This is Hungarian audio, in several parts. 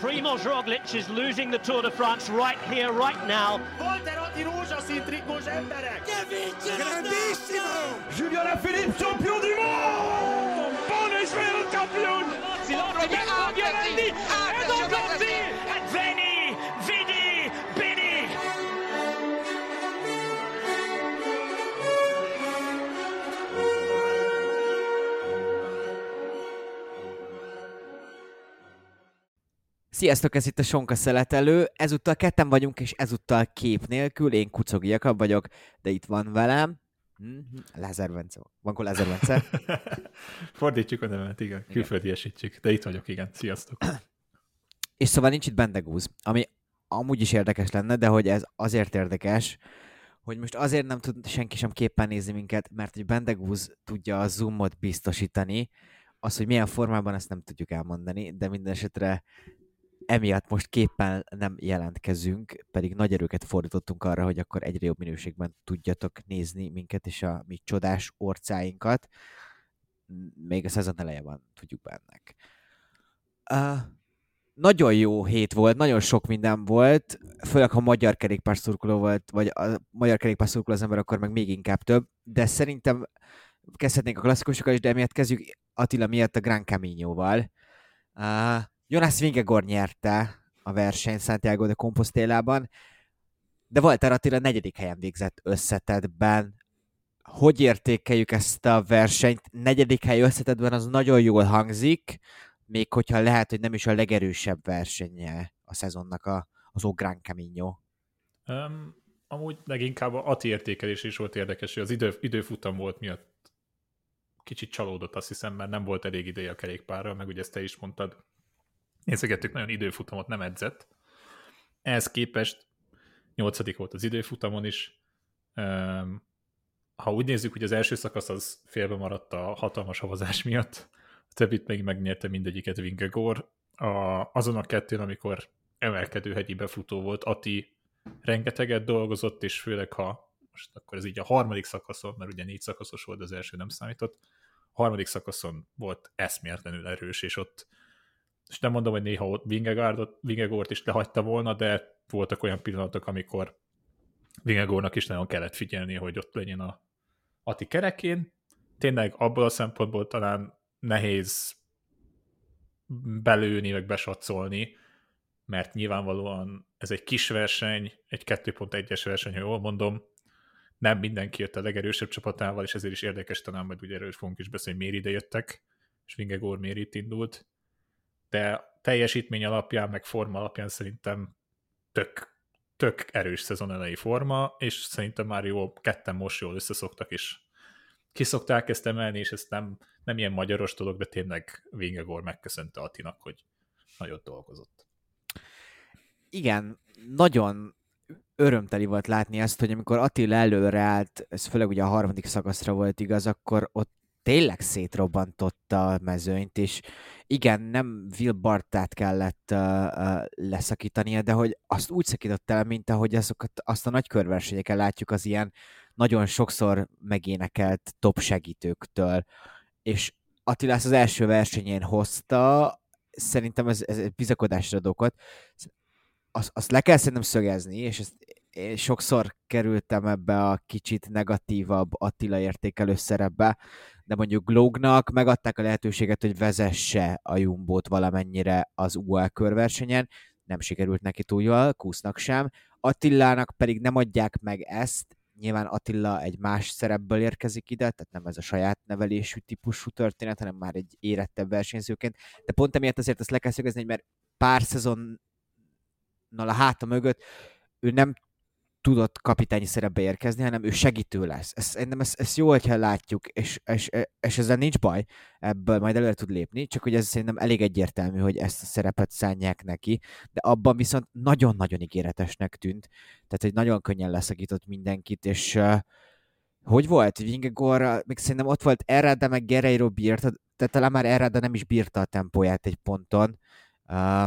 Primoz Roglic is losing the Tour de France right here, right now. Grandissimo! Julian Alaphilippe, champion du monde! Bundeswelt-Champion! Sziasztok, ez itt a Sonka Szeletelő. Ezúttal ketten vagyunk, és ezúttal kép nélkül. Én Kucogi Jakab vagyok, de itt van velem. Mhm, Lázár Bence. Van Lázár Bence? Fordítjuk a nevemet, igen. Külföldiesítjük. De itt vagyok, igen. Sziasztok. és szóval nincs itt Bendegúz, ami amúgy is érdekes lenne, de hogy ez azért érdekes, hogy most azért nem tud senki sem képpen nézni minket, mert hogy Bendegúz tudja a zoomot biztosítani, az, hogy milyen formában, ezt nem tudjuk elmondani, de minden esetre emiatt most képpen nem jelentkezünk, pedig nagy erőket fordítottunk arra, hogy akkor egyre jobb minőségben tudjatok nézni minket és a mi csodás orcáinkat. Még a szezon eleje van, tudjuk bennek. Uh, nagyon jó hét volt, nagyon sok minden volt, főleg ha magyar kerékpárszurkoló volt, vagy a magyar kerékpárszurkoló az ember, akkor meg még inkább több, de szerintem kezdhetnénk a klasszikusokkal is, de emiatt kezdjük Attila miatt a Gran Camino-val. Uh, Jonas Vingegor nyerte a verseny Santiago de Compostélában, de Walter Attila negyedik helyen végzett összetetben. Hogy értékeljük ezt a versenyt? Negyedik hely összetetben az nagyon jól hangzik, még hogyha lehet, hogy nem is a legerősebb versenye a szezonnak a, az Ográn Camino. Um, amúgy leginkább a Ati értékelés is volt érdekes, hogy az idő, időfutam volt miatt kicsit csalódott, azt hiszem, mert nem volt elég ideje a kerékpárra, meg ugye ezt te is mondtad, nézegettük, nagyon időfutamot nem edzett. Ehhez képest nyolcadik volt az időfutamon is. Ha úgy nézzük, hogy az első szakasz az félbe maradt a hatalmas havazás miatt, a többit még megnyerte mindegyiket Vingegor. A, azon a kettőn, amikor emelkedő hegyi befutó volt, Ati rengeteget dolgozott, és főleg ha most akkor ez így a harmadik szakaszon, mert ugye négy szakaszos volt, az első nem számított, a harmadik szakaszon volt eszméletlenül erős, és ott és nem mondom, hogy néha ott Vingegort is lehagyta volna, de voltak olyan pillanatok, amikor Vingegornak is nagyon kellett figyelni, hogy ott legyen a Ati kerekén. Tényleg abból a szempontból talán nehéz belőni, meg besatszolni, mert nyilvánvalóan ez egy kis verseny, egy 2.1-es verseny, ha jól mondom, nem mindenki jött a legerősebb csapatával, és ezért is érdekes talán, majd ugye erről fogunk is beszélni, miért ide jöttek, és Vingegor miért itt indult de teljesítmény alapján, meg forma alapján szerintem tök, tök erős szezon elejé forma, és szerintem már jó, ketten most jól összeszoktak, és kiszokták ezt emelni, és ez nem, nem ilyen magyaros dolog, de tényleg Vingegor megköszönte Atinak, hogy nagyot dolgozott. Igen, nagyon örömteli volt látni ezt, hogy amikor Attila előre állt, ez főleg ugye a harmadik szakaszra volt igaz, akkor ott tényleg szétrobbantotta a mezőnyt, és igen, nem Will Bartát kellett uh, uh, leszakítania, de hogy azt úgy szakított el, mint ahogy azokat, azt a nagy körversenyeken látjuk az ilyen nagyon sokszor megénekelt top segítőktől. És Attila az első versenyén hozta, szerintem ez, ez bizakodásra ad okot. Azt, azt le kell szerintem szögezni, és ezt én sokszor kerültem ebbe a kicsit negatívabb Attila értékelő szerepbe, de mondjuk Glognak megadták a lehetőséget, hogy vezesse a Jumbót valamennyire az UL körversenyen, nem sikerült neki túl jól, Kusznak sem. Attilának pedig nem adják meg ezt, nyilván Attila egy más szerepből érkezik ide, tehát nem ez a saját nevelésű típusú történet, hanem már egy érettebb versenyzőként, de pont emiatt azért ezt le kell szögezni, mert pár szezonnal a háta mögött ő nem tudott kapitányi szerepbe érkezni, hanem ő segítő lesz. Ezt, szerintem ezt, ezt jó, hogyha látjuk, és, és, és ezzel nincs baj, ebből majd előre tud lépni, csak hogy ez szerintem elég egyértelmű, hogy ezt a szerepet szánják neki, de abban viszont nagyon-nagyon ígéretesnek tűnt, tehát hogy nagyon könnyen leszakított mindenkit, és uh, hogy volt? Vingegor, még szerintem ott volt Errada, meg Guerreiro bírta, tehát talán már Errada nem is bírta a tempóját egy ponton. Uh,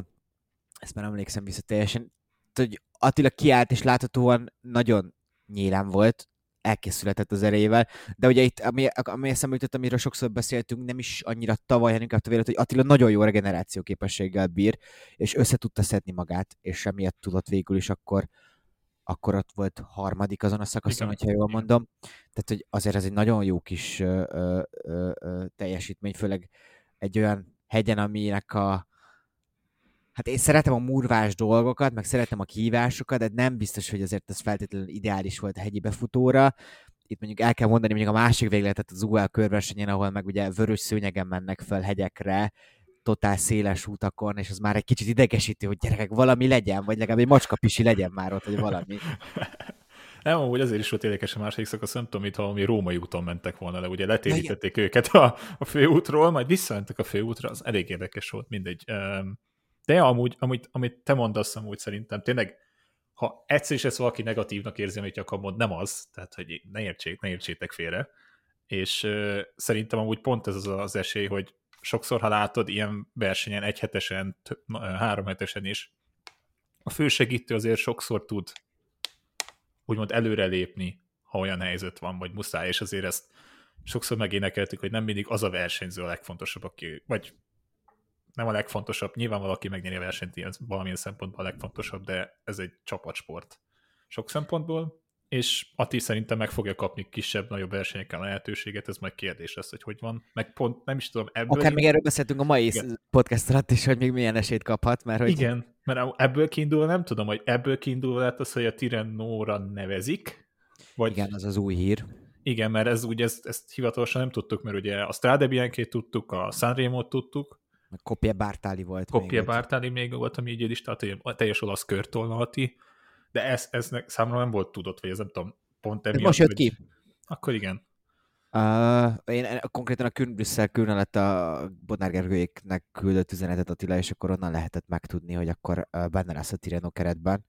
ezt már emlékszem vissza teljesen. hogy Attila kiállt, és láthatóan nagyon nyílán volt, elkészületett az erejével, de ugye itt, ami, ami eszembe jutott, amiről sokszor beszéltünk, nem is annyira tavaly, hanem inkább vélet, hogy Attila nagyon jó regeneráció képességgel bír, és össze tudta szedni magát, és emiatt tudott végül is akkor, akkor ott volt harmadik azon a szakaszon, hogyha jól mondom. Tehát, hogy azért ez egy nagyon jó kis ö, ö, ö, teljesítmény, főleg egy olyan hegyen, aminek a, Hát én szeretem a murvás dolgokat, meg szeretem a kihívásokat, de nem biztos, hogy azért ez feltétlenül ideális volt a hegyi befutóra. Itt mondjuk el kell mondani, mondjuk a másik végletet az UL körversenyen, ahol meg ugye vörös szőnyegen mennek fel hegyekre, totál széles utakon, és az már egy kicsit idegesítő, hogy gyerekek, valami legyen, vagy legalább egy macskapisi legyen már ott, vagy valami. Nem, amúgy azért is volt érdekes a második szakasz, nem tudom, mintha valami római úton mentek volna le, ugye letérítették őket a, a főútról, majd visszamentek a főútra, az elég érdekes volt, mindegy. De amúgy, amúgy, amit te mondasz amúgy szerintem, tényleg, ha egyszer is ezt valaki negatívnak érzi, amit akkor mond, nem az, tehát hogy ne, értsék, ne értsétek félre. És uh, szerintem amúgy pont ez az az esély, hogy sokszor, ha látod ilyen versenyen, egyhetesen, háromhetesen is, a fősegítő azért sokszor tud úgymond előrelépni, ha olyan helyzet van, vagy muszáj, és azért ezt sokszor megénekeltük, hogy nem mindig az a versenyző a legfontosabb, aki, vagy nem a legfontosabb, nyilván valaki megnyeri a versenyt, ez valamilyen szempontból a legfontosabb, de ez egy csapatsport sok szempontból, és Ati szerintem meg fogja kapni kisebb-nagyobb versenyekkel a lehetőséget, ez majd kérdés lesz, hogy hogy van. Meg pont nem is tudom, ebből... Akár még erről beszéltünk a mai Igen. podcast alatt is, hogy még milyen esélyt kaphat, mert hogy... Igen, mert ebből kiindul, nem tudom, hogy ebből kiindul lehet az, hogy a Tirennóra nevezik, vagy... Igen, az az új hír. Igen, mert ez ugye ezt, ezt hivatalosan nem tudtuk, mert ugye a Strade Bianchi tudtuk, a Sanremo-t tudtuk, meg Kopje Bártáli volt. Kopje Bártáli még volt, ami így listát, a teljes olasz körtolnati, de ez, ez számomra nem volt tudott, vagy ez nem tudom, pont emiatt. Most jött ki. Akkor igen. Uh, én konkrétan a Kürn Brüsszel Kürn lett a Bodnár Gergőjéknek küldött üzenetet Attila, és akkor onnan lehetett megtudni, hogy akkor benne lesz a Tireno keretben.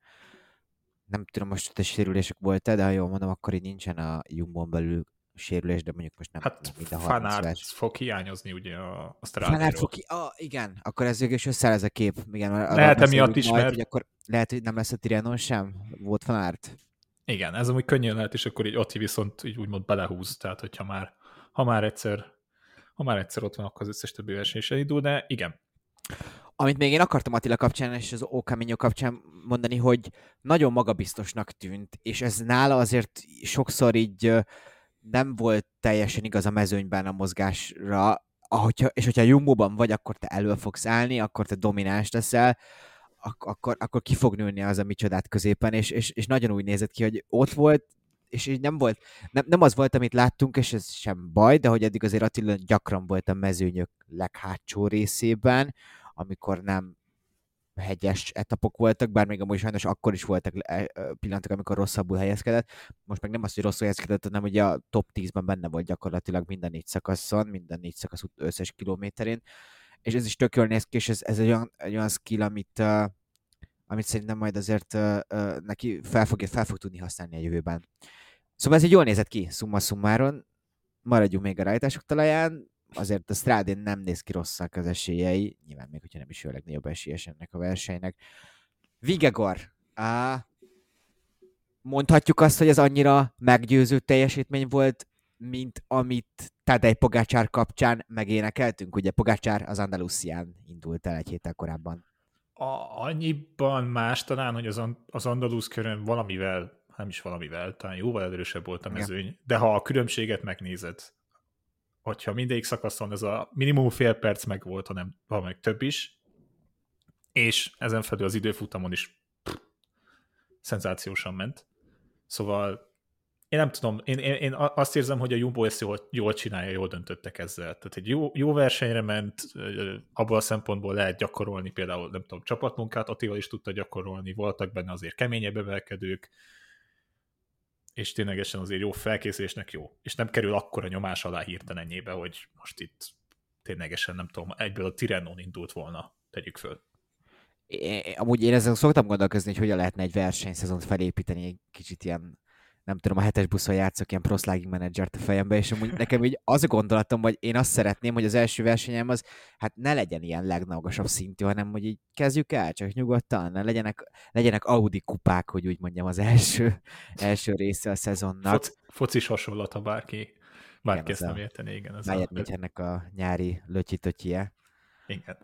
Nem tudom most, a sérülések volt-e, de ha jól mondom, akkor így nincsen a Jumbon belül sérülés, de mondjuk most nem hát minden Fanárt fog hiányozni ugye a, a Fanárt fog ki, ah, igen, akkor ez végül is összeáll ez a kép. Igen, lehet emiatt is, majd, mert... Hogy akkor lehet, hogy nem lesz a Tirenon sem? Volt Fanárt? Igen, ez amúgy könnyen lehet, és akkor így Ati viszont így úgymond belehúz, tehát hogyha már, ha már egyszer ha már egyszer ott van, akkor az összes többi verseny indul, de igen. Amit még én akartam Attila kapcsán és az Okaminyó kapcsán mondani, hogy nagyon magabiztosnak tűnt, és ez nála azért sokszor így nem volt teljesen igaz a mezőnyben a mozgásra, ahogyha, és hogyha Jumbo-ban vagy, akkor te elő fogsz állni, akkor te domináns leszel, ak- akkor, akkor ki fog nőni az a micsodát középen, és, és, és nagyon úgy nézett ki, hogy ott volt, és így nem volt, nem, nem az volt, amit láttunk, és ez sem baj, de hogy eddig azért Attila gyakran volt a mezőnyök leghátsó részében, amikor nem hegyes etapok voltak, bár még amúgy sajnos akkor is voltak pillanatok, amikor rosszabbul helyezkedett. Most meg nem az, hogy rosszul helyezkedett, hanem ugye a top 10-ben benne volt gyakorlatilag minden négy szakaszon, minden négy szakasz összes kilométerén. És ez is tök jól néz ki, és ez, ez egy, olyan, egy olyan skill, amit, uh, amit szerintem majd azért uh, uh, neki fel fog, fel fog tudni használni a jövőben. Szóval ez egy jól nézett ki, summa summaron. Maradjunk még a rajtások talaján azért a Strádén nem néz ki rosszak az esélyei, nyilván még, hogyha nem is ő a legnagyobb esélyes ennek a versenynek. Vigegor, á, mondhatjuk azt, hogy ez annyira meggyőző teljesítmény volt, mint amit Tadej Pogácsár kapcsán megénekeltünk. Ugye Pogácsár az Andalusián indult el egy héttel korábban. A, annyiban más talán, hogy az, az Andalusz körön valamivel, nem is valamivel, talán jóval erősebb volt a mezőny, ja. de ha a különbséget megnézed, hogyha mindegyik szakaszon ez a minimum fél perc meg volt, hanem valamelyik több is, és ezen felül az időfutamon is pff, szenzációsan ment. Szóval én nem tudom, én, én, én azt érzem, hogy a Jumbo ezt jól, jól csinálja, jól döntöttek ezzel. Tehát egy jó, jó versenyre ment, abból a szempontból lehet gyakorolni például, nem tudom, csapatmunkát, Attila is tudta gyakorolni, voltak benne azért keményebb emelkedők, és ténylegesen azért jó felkészülésnek jó. És nem kerül akkora nyomás alá hirtelen ennyibe, hogy most itt ténylegesen nem tudom, egyből a Tirenon indult volna, tegyük föl. É, amúgy én ezzel szoktam gondolkozni, hogy hogyan lehetne egy versenyszezont felépíteni egy kicsit ilyen nem tudom, a hetes buszon játszok ilyen proszláging menedzsert a fejembe, és amúgy nekem így az a gondolatom, hogy én azt szeretném, hogy az első versenyem az hát ne legyen ilyen legmagasabb szintű, hanem hogy így kezdjük el, csak nyugodtan, ne legyenek, legyenek Audi kupák, hogy úgy mondjam, az első, első része a szezonnak. Foc, focis hasonlat, ha bárki, bárki ezt nem érteni, igen. Ez Bayern Münchennek a nyári lötyitotjie. Igen.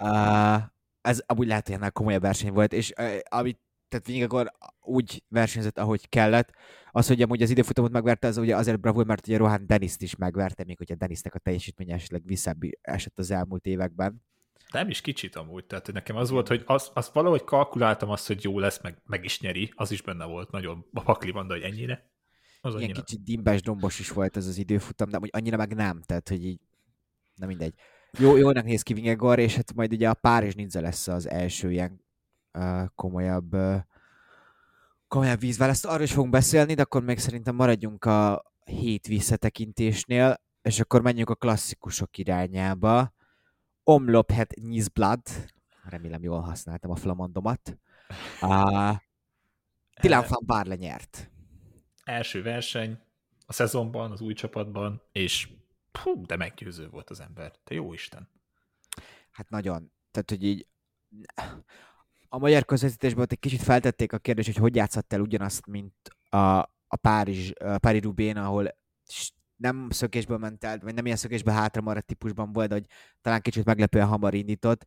uh, ez amúgy lehet, hogy ennél komolyabb verseny volt, és uh, amit tehát Vingegaard úgy versenyzett, ahogy kellett. Az, hogy amúgy az időfutamot megverte, az ugye azért bravúr, mert ugye Rohan Deniszt is megverte, még hogyha Denisnek a teljesítménye esetleg visszább esett az elmúlt években. Nem is kicsit amúgy, tehát nekem az volt, hogy azt, az valahogy kalkuláltam azt, hogy jó lesz, meg, meg is nyeri, az is benne volt nagyon a pakliban, de hogy ennyire. Az Ilyen annyira. kicsit dimbes, dombos is volt ez az időfutam, de hogy annyira meg nem, tehát hogy így, nem mindegy. Jó, jónak néz ki Vingegaard, és hát majd ugye a Párizs Ninja lesz az első ilyen komolyabb komolyabb vízválaszt. Arról is fogunk beszélni, de akkor még szerintem maradjunk a hét visszatekintésnél, és akkor menjünk a klasszikusok irányába. Omlophet Nyizblad, remélem jól használtam a flamandomat. Uh, Dylan van Barle nyert. Első verseny a szezonban, az új csapatban, és hú, de meggyőző volt az ember. Te jó Isten. Hát nagyon. Tehát, hogy így a magyar közvetítésben ott egy kicsit feltették a kérdést, hogy hogy játszott el ugyanazt, mint a, a Párizs, a Pári Rubén, ahol nem szökésből ment el, vagy nem ilyen szökésből hátra maradt típusban volt, hogy talán kicsit meglepően hamar indított,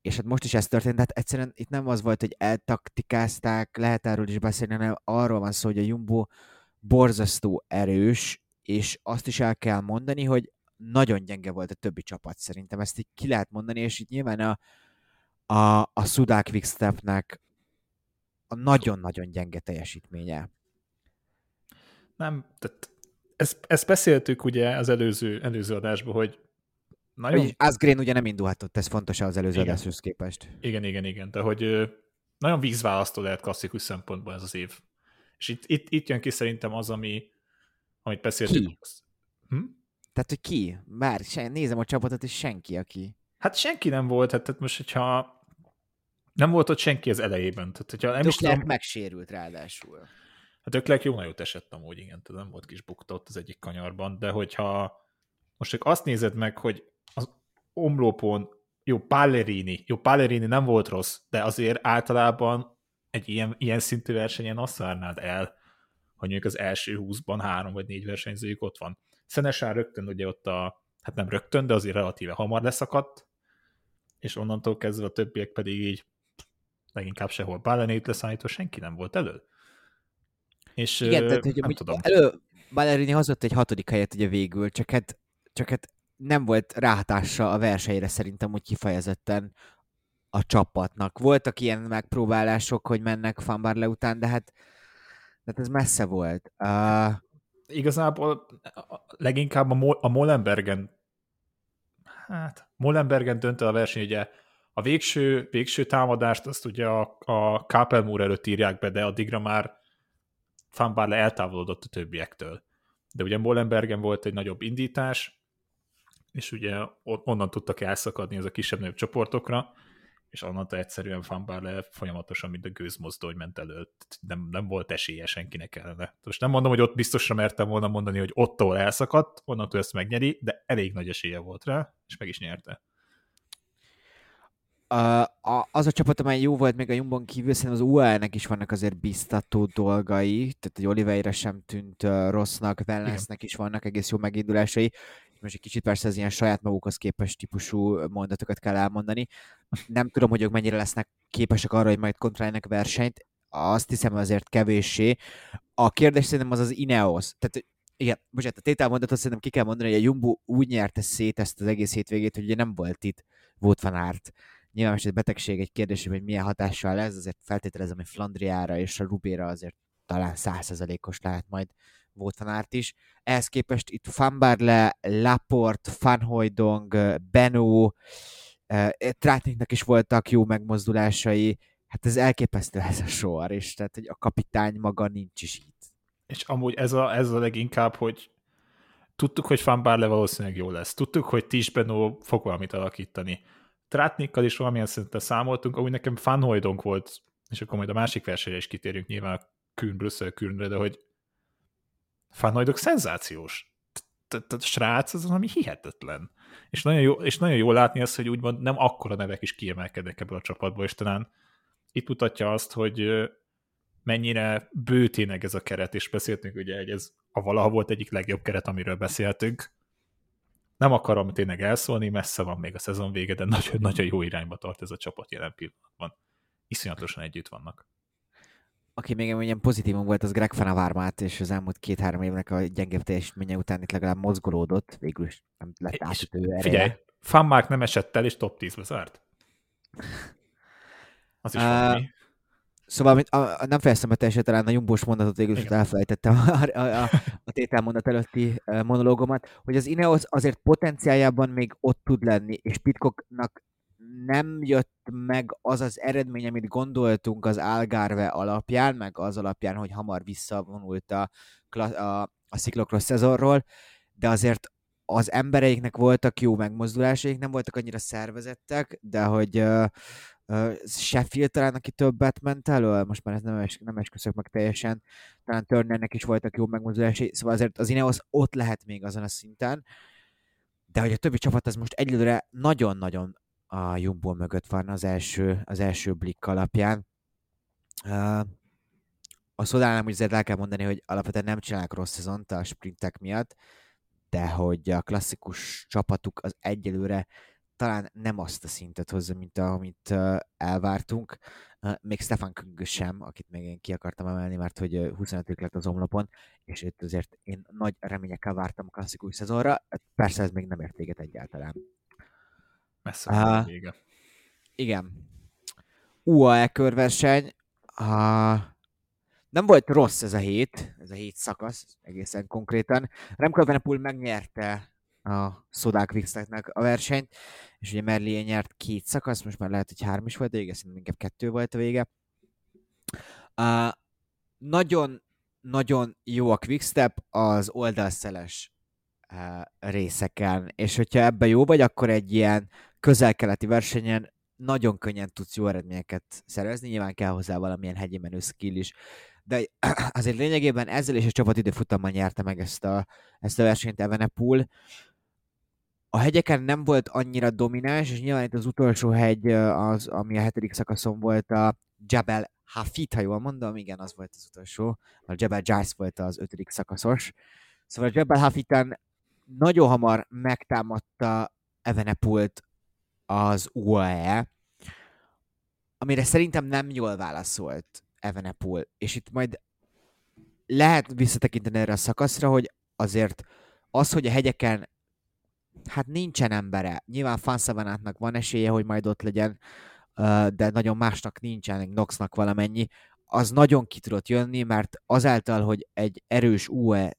és hát most is ez történt, tehát egyszerűen itt nem az volt, hogy eltaktikázták, lehet erről is beszélni, hanem arról van szó, hogy a Jumbo borzasztó erős, és azt is el kell mondani, hogy nagyon gyenge volt a többi csapat szerintem, ezt így ki lehet mondani, és itt nyilván a, a, a Sudák Quickstepnek a nagyon-nagyon gyenge teljesítménye. Nem, tehát ezt, ezt beszéltük ugye az előző, előző adásban, hogy nagyon... Asgreen ugye nem indulhatott, ez fontos az előző igen. adáshoz képest. Igen, igen, igen, de hogy nagyon vízválasztó lehet klasszikus szempontból ez az év. És itt, itt, itt jön ki szerintem az, ami, amit beszéltük. Ki? Hm? Tehát, hogy ki? Bár nézem a csapatot, és senki, aki... Hát senki nem volt, hát tehát most, hogyha nem volt ott senki az elejében. Tehát, hogyha nem is tudom... megsérült ráadásul. Hát Öklerk jó nagyot esett amúgy, igen, tehát nem volt kis bukta ott az egyik kanyarban, de hogyha most csak azt nézed meg, hogy az omlópon jó, Pallerini, jó, Pallerini nem volt rossz, de azért általában egy ilyen, ilyen szintű versenyen azt várnád el, hogy mondjuk az első húszban három vagy négy versenyzőjük ott van. Szenesen rögtön ugye ott a, hát nem rögtön, de azért relatíve hamar leszakadt, és onnantól kezdve a többiek pedig így leginkább sehol Balenét leszállítva senki nem volt elő. És Igen, tehát, hogy nem tudom. elő Ballerini hozott egy hatodik helyet ugye végül, csak hát, csak hát nem volt ráhatása a versenyre szerintem, hogy kifejezetten a csapatnak. Voltak ilyen megpróbálások, hogy mennek Fanbarle után, de hát, de hát ez messze volt. Uh... Igazából leginkább a, Mo- a Molenbergen hát Molenbergen döntő a verseny, ugye a végső, végső támadást azt ugye a, a Kapelmúr előtt írják be, de addigra már Fanbarle eltávolodott a többiektől. De ugye Molenbergen volt egy nagyobb indítás, és ugye onnan tudtak elszakadni az a kisebb-nagyobb csoportokra, és onnantól egyszerűen Fanbarle folyamatosan, mint a gőzmozdony ment előtt. Nem, nem volt esélye senkinek ellene. Most nem mondom, hogy ott biztosra mertem volna mondani, hogy ottól elszakadt, onnantól ezt megnyeri, de elég nagy esélye volt rá, és meg is nyerte az a csapat, amely jó volt még a Jumbon kívül, szerintem az UAE-nek is vannak azért biztató dolgai, tehát hogy Oliveira sem tűnt rossznak, Wellensnek is vannak egész jó megindulásai. Most egy kicsit persze az ilyen saját magukhoz képest típusú mondatokat kell elmondani. Nem tudom, hogy ők mennyire lesznek képesek arra, hogy majd kontrollálnak versenyt. Azt hiszem azért kevéssé. A kérdés szerintem az az Ineos. Tehát igen, bocsánat, a tételmondatot szerintem ki kell mondani, hogy a Jumbo úgy nyerte szét ezt az egész hétvégét, hogy ugye nem volt itt volt van árt Nyilván most egy betegség egy kérdés, hogy milyen hatással lesz, azért feltételezem, hogy Flandriára és a Rubéra azért talán százszerzalékos lehet majd Vótanárt is. Ehhez képest itt Fambarle, Laport, Fanhojdong, Benó, eh, Trátniknak is voltak jó megmozdulásai, hát ez elképesztő ez a sor, és tehát hogy a kapitány maga nincs is itt. És amúgy ez a, ez a leginkább, hogy tudtuk, hogy Fanbarle valószínűleg jó lesz. Tudtuk, hogy Tis Benó fog valamit alakítani. Trátnikkal is valamilyen szinten számoltunk, ahogy nekem fanhojdonk volt, és akkor majd a másik versenyre is kitérünk nyilván a Kühn Brüsszel Kühnre, de hogy Fanoidok szenzációs. Tehát srác az ami hihetetlen. És nagyon, jó, és nagyon jó látni azt, hogy úgymond nem akkora nevek is kiemelkednek ebből a csapatból, és talán itt mutatja azt, hogy mennyire bőtének ez a keret, és beszéltünk ugye, hogy ez a valaha volt egyik legjobb keret, amiről beszéltünk. Nem akarom tényleg elszólni, messze van még a szezon vége, de nagyon, nagyon jó irányba tart ez a csapat jelen pillanatban. Iszonyatosan együtt vannak. Aki még ilyen pozitívum volt, az Greg Fanavármát, és az elmúlt két-három évnek a gyengébb teljesítménye után itt legalább mozgolódott, végül is nem lett átütő ereje. Figyelj, Fanmark nem esett el, és top 10-be zárt. Az is uh, valami. Szóval a, a, nem fejeztem be teljesen talán a jumbós mondatot, végül is elfelejtettem a, a, a, a tételmondat előtti monológomat, hogy az Ineos azért potenciájában még ott tud lenni, és Pitcocknak nem jött meg az az eredmény, amit gondoltunk az Algarve alapján, meg az alapján, hogy hamar visszavonult a, a, a Cyclocross szezonról, de azért az embereiknek voltak jó megmozdulásaik, nem voltak annyira szervezettek, de hogy uh, uh, Sheffield talán, aki többet ment elő, most már ez nem, es, nem esküszök meg teljesen, talán Turnernek is voltak jó megmozdulásai, szóval azért az Ineos ott lehet még azon a szinten, de hogy a többi csapat az most egyelőre nagyon-nagyon a Jumbo mögött van az első, az első blik alapján. Uh, a Szodánál úgy el kell mondani, hogy alapvetően nem csinálnak rossz szezont a sprintek miatt, de hogy a klasszikus csapatuk az egyelőre talán nem azt a szintet hozza, mint amit elvártunk. Még Stefan Küng sem, akit még én ki akartam emelni, mert hogy uh, 25 lett az omlapon, és itt azért én nagy reményekkel vártam a klasszikus szezonra. Persze ez még nem ért véget egyáltalán. Messze uh, vége. Igen. UAE körverseny. Uh, nem volt rossz ez a hét, ez a hét szakasz egészen konkrétan. Remco Evenepoel megnyerte a Szodák Vixteknek a versenyt, és ugye Merlier nyert két szakasz, most már lehet, hogy három is volt a vége, inkább kettő volt a vége. Uh, nagyon, nagyon jó a quickstep az oldalszeles uh, részeken, és hogyha ebbe jó vagy, akkor egy ilyen közel-keleti versenyen nagyon könnyen tudsz jó eredményeket szerezni, nyilván kell hozzá valamilyen hegyi menő skill is, de azért lényegében ezzel is a csapat időfutammal nyerte meg ezt a, ezt a versenyt Evenepoel. A hegyeken nem volt annyira domináns, és nyilván itt az utolsó hegy, az, ami a hetedik szakaszon volt a Jabal Hafit, ha jól mondom, igen, az volt az utolsó, a Jabal Jais volt az ötödik szakaszos. Szóval a Jabal Hafiten nagyon hamar megtámadta Evenepult az UAE, amire szerintem nem jól válaszolt Evenepul. És itt majd lehet visszatekinteni erre a szakaszra, hogy azért az, hogy a hegyeken hát nincsen embere. Nyilván Fanszavanátnak van esélye, hogy majd ott legyen, de nagyon másnak nincsen, Noxnak valamennyi. Az nagyon ki tudott jönni, mert azáltal, hogy egy erős UE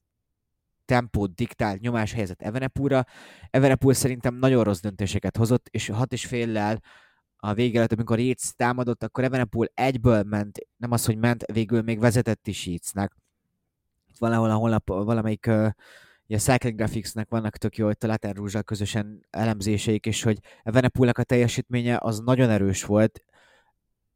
tempót diktált nyomás helyezett Evenepúra, Evenepúr szerintem nagyon rossz döntéseket hozott, és hat és féllel a vége előtt, amikor Yates támadott, akkor Evenepul egyből ment, nem az, hogy ment, végül még vezetett is Yatesnek. Valahol a honlap, valamelyik a Cycling Graphics-nek vannak tök jó, hogy a Latin rouge közösen elemzéseik, és hogy Evenepulnak a teljesítménye az nagyon erős volt,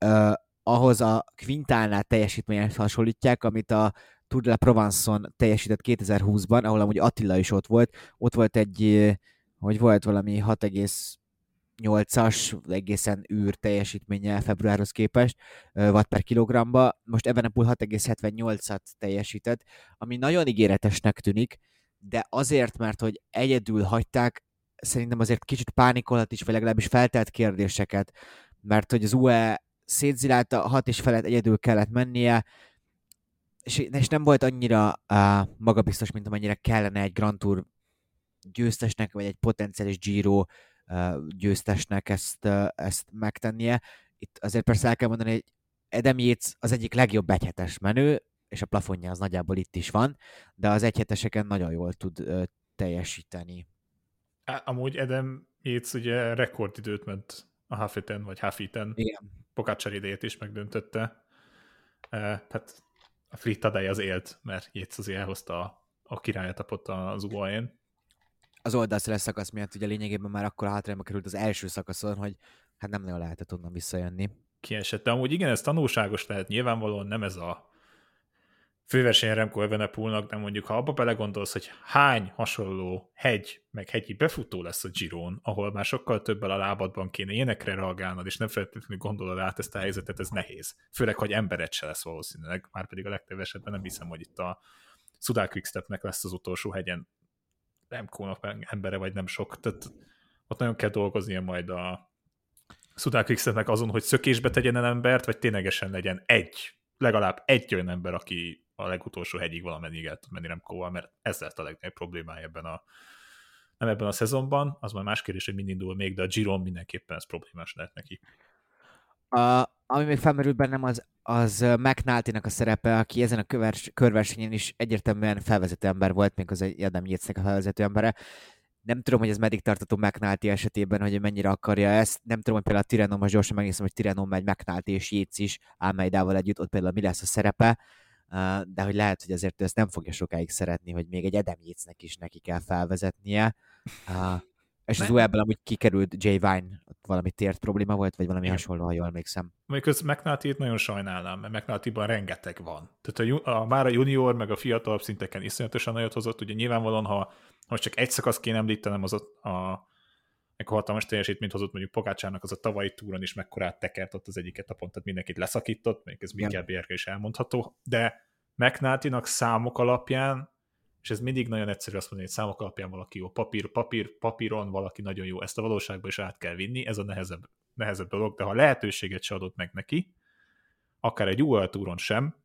uh, ahhoz a Quintánál teljesítményet hasonlítják, amit a Tour de la Provence-on teljesített 2020-ban, ahol amúgy Attila is ott volt. Ott volt egy, hogy volt valami 6,8-as, egészen űr teljesítménye februárhoz képest, watt per kilogramba. Most Evenepoel 6,78-at teljesített, ami nagyon ígéretesnek tűnik, de azért, mert hogy egyedül hagyták, szerintem azért kicsit pánikolhat is, vagy legalábbis feltelt kérdéseket, mert hogy az UE szétzilálta, hat és felett egyedül kellett mennie, és, nem volt annyira uh, magabiztos, mint amennyire kellene egy Grand Tour győztesnek, vagy egy potenciális Giro győztesnek ezt, ezt megtennie. Itt azért persze el kell mondani, hogy Adam Yates az egyik legjobb egyhetes menő, és a plafonja az nagyjából itt is van, de az egyheteseken nagyon jól tud teljesíteni. Amúgy Adam Yates ugye rekordidőt ment a Hafiten, vagy Hafiten. Igen. Pokácsar idejét is megdöntötte. Tehát a Frittadej az élt, mert Jéz azért elhozta a, a királyetapot az UAE-n. Az oldalszeres szakasz miatt ugye lényegében már akkor hátrányba került az első szakaszon, hogy hát nem nagyon lehetett onnan visszajönni. Kiesett, de amúgy igen, ez tanulságos lehet, nyilvánvalóan nem ez a főversenyen Remco Evenepoelnak, de mondjuk ha abba belegondolsz, hogy hány hasonló hegy, meg hegyi befutó lesz a Giron, ahol már sokkal többel a lábadban kéne énekre reagálnod, és nem feltétlenül gondolod át ezt a helyzetet, ez nehéz. Főleg, hogy emberet se lesz valószínűleg, már pedig a legtöbb esetben nem hiszem, hogy itt a Quickstepnek lesz az utolsó hegyen Remco-nak embere, vagy nem sok, tehát ott nagyon kell dolgoznia majd a Sudal Quickstepnek azon, hogy szökésbe tegyen el embert, vagy ténylegesen legyen egy, legalább egy olyan ember, aki a legutolsó hegyig valamennyi el tud menni Remkóval, mert ez lett a legnagyobb problémája ebben a nem ebben a szezonban, az már más kérdés, hogy mind indul még, de a Giron mindenképpen ez problémás lehet neki. A, ami még felmerült bennem, az, az mcnulty a szerepe, aki ezen a kövers, körversenyen is egyértelműen felvezető ember volt, még az egy Adam Yates-nek a felvezető embere. Nem tudom, hogy ez meddig tartató McNulty esetében, hogy mennyire akarja ezt. Nem tudom, hogy például a Tireno, most gyorsan megnézem, hogy Tireno megy McNulty és Yates is Almeidával együtt, ott például mi lesz a szerepe de hogy lehet, hogy azért ő ezt nem fogja sokáig szeretni, hogy még egy Adam Yates-nek is neki kell felvezetnie. És az UL-ből amúgy kikerült Jay Vine, valami tért probléma volt, vagy valami Igen. hasonló, ha jól emlékszem. Mondjuk az mcnulty nagyon sajnálnám, mert mcnulty rengeteg van. Tehát a, a, már a junior, meg a fiatalabb szinteken iszonyatosan nagyot hozott, ugye nyilvánvalóan, ha, ha csak egy szakasz kéne említenem, az a, a akkor hatalmas teljesítményt hozott mondjuk Pogácsának az a tavalyi túron is mekkorát tekert ott az egyik etapon, tehát mindenkit leszakított, még ez Mikkel Bérke is elmondható, de mcnulty számok alapján, és ez mindig nagyon egyszerű azt mondani, hogy számok alapján valaki jó, papír, papír, papíron valaki nagyon jó, ezt a valóságba is át kell vinni, ez a nehezebb, nehezebb dolog, de ha lehetőséget se adott meg neki, akár egy UL túron sem,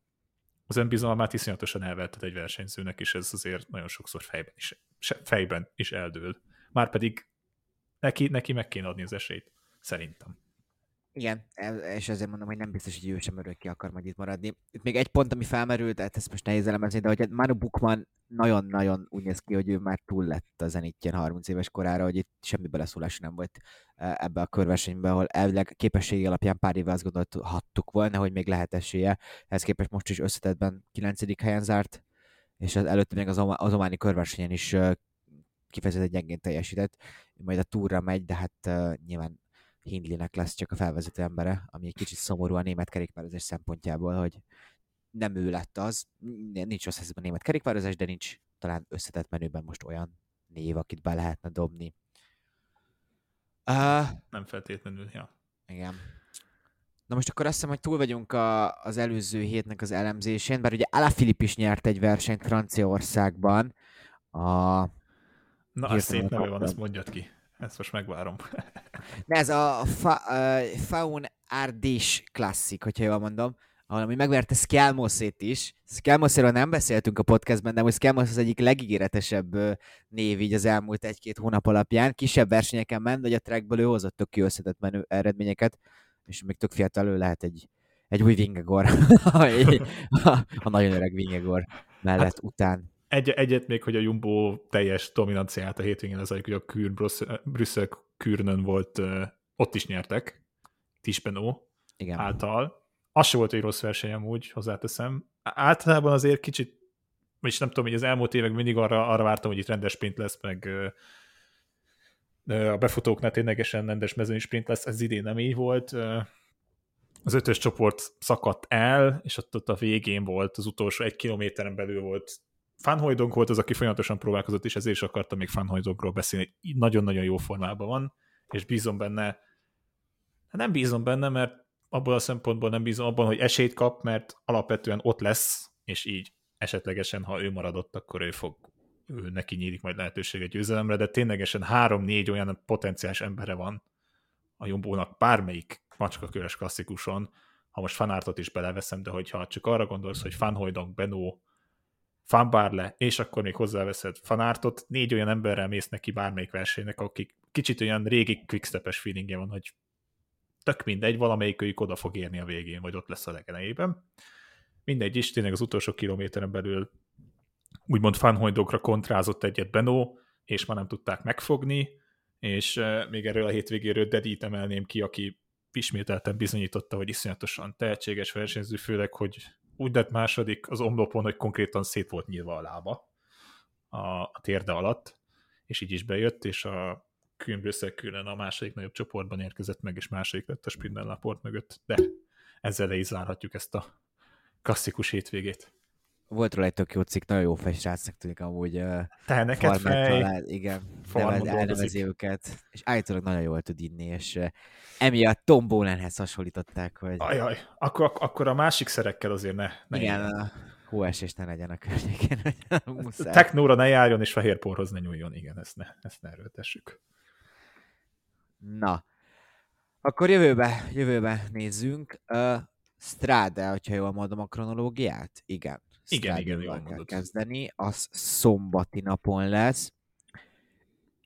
az önbizalmát iszonyatosan elvetett egy versenyzőnek, és ez azért nagyon sokszor fejben is, fejben is eldől. Márpedig neki, neki meg kéne adni az esélyt, szerintem. Igen, és ezért mondom, hogy nem biztos, hogy ő sem örökké akar majd itt maradni. Itt még egy pont, ami felmerült, tehát ezt most nehéz elemezni, de hogy Manu Bukman nagyon-nagyon úgy néz ki, hogy ő már túl lett a zenitjen 30 éves korára, hogy itt semmi beleszólás nem volt e, ebbe a körversenybe, ahol elvileg képességi alapján pár éve azt gondolhattuk volna, hogy még lehet esélye. Ehhez képest most is összetettben 9. helyen zárt, és az előtte még az, az ománi körversenyen is kifejezetten gyengén teljesített, majd a túra megy, de hát uh, nyilván Hindlinek lesz csak a felvezető embere, ami egy kicsit szomorú a német kerékpározás szempontjából, hogy nem ő lett az, nincs rossz helyzetben a német kerékpározás, de nincs talán összetett menőben most olyan név, akit be lehetne dobni. Uh, nem feltétlenül, ja. Igen. Na most akkor azt hiszem, hogy túl vagyunk a, az előző hétnek az elemzésén, bár ugye Alaphilippe is nyert egy versenyt Franciaországban. A Na, az szép neve van, ezt mondjad ki. Ezt most megvárom. De ez a fa, uh, Faun Ardis klasszik, hogyha jól mondom, ahol ami megverte Skelmoszét is. Skelmoszéről nem beszéltünk a podcastben, de most Skelmosz az egyik legígéretesebb név így az elmúlt egy-két hónap alapján. Kisebb versenyeken ment, de a trackből ő hozott tök kiösszetett menő eredményeket, és még tök fiatal ő lehet egy, egy új Vingegor, a, a nagyon öreg Vingegor mellett hát, után. Egy, egyet még, hogy a Jumbo teljes dominanciát a hétvégén az, hogy a Kürn, Brüsszel Kürnön volt, ott is nyertek, Tispenó Igen. által. Az se volt egy rossz verseny amúgy, hozzáteszem. Általában azért kicsit, és nem tudom, hogy az elmúlt évek mindig arra, arra vártam, hogy itt rendes sprint lesz, meg a befutóknál ténylegesen rendes mezőny sprint lesz, ez idén nem így volt. Az ötös csoport szakadt el, és ott, ott a végén volt, az utolsó egy kilométeren belül volt Fanhojdonk volt az, aki folyamatosan próbálkozott, és ezért is akartam még Fanhoidonkról beszélni. Nagyon-nagyon jó formában van, és bízom benne, hát nem bízom benne, mert abból a szempontból nem bízom abban, hogy esélyt kap, mert alapvetően ott lesz, és így esetlegesen, ha ő maradott, akkor ő fog, ő neki nyílik majd lehetőség egy győzelemre, de ténylegesen három-négy olyan potenciális embere van a Jumbónak bármelyik macskaköres klasszikuson, ha most fanártot is beleveszem, de hogyha csak arra gondolsz, hogy Fanhojdonk, Benó, fanbarle, és akkor még hozzáveszed fanártot, négy olyan emberrel mész neki bármelyik versenynek, akik kicsit olyan régi quickstepes feelingje van, hogy tök mindegy, valamelyikőjük oda fog érni a végén, vagy ott lesz a legelejében. Mindegy is, tényleg az utolsó kilométeren belül úgymond fanhojdokra kontrázott egyet Benó, és már nem tudták megfogni, és uh, még erről a hétvégéről Dedit emelném ki, aki ismételten bizonyította, hogy iszonyatosan tehetséges versenyző, főleg, hogy úgy lett második az omlopon, hogy konkrétan szét volt nyilva a lába a, a térde alatt, és így is bejött, és a Kühn külön a második nagyobb csoportban érkezett meg, és második lett a Spindel Laport mögött, de ezzel le is zárhatjuk ezt a klasszikus hétvégét. Volt róla egy tök jó cikk, nagyon jó fejsrácnak tűnik amúgy. Teheneket fej. Talál, igen, nevez, elnevezi őket, és állítólag nagyon jól tud inni, és emiatt Tom Bolanhez hasonlították, hogy... Ajaj, akkor, akkor a másik szerekkel azért ne, ne Igen, a hóesés ne legyen a környékén. Technóra ne járjon, és fehér porhoz ne nyúljon, igen, ezt ne, ezt ne erőltessük. Na, akkor jövőbe, jövőbe nézzünk. Uh, Strade, hogyha jól mondom a kronológiát? Igen. Igen, igen, jól kell kezdeni. Az szombati napon lesz.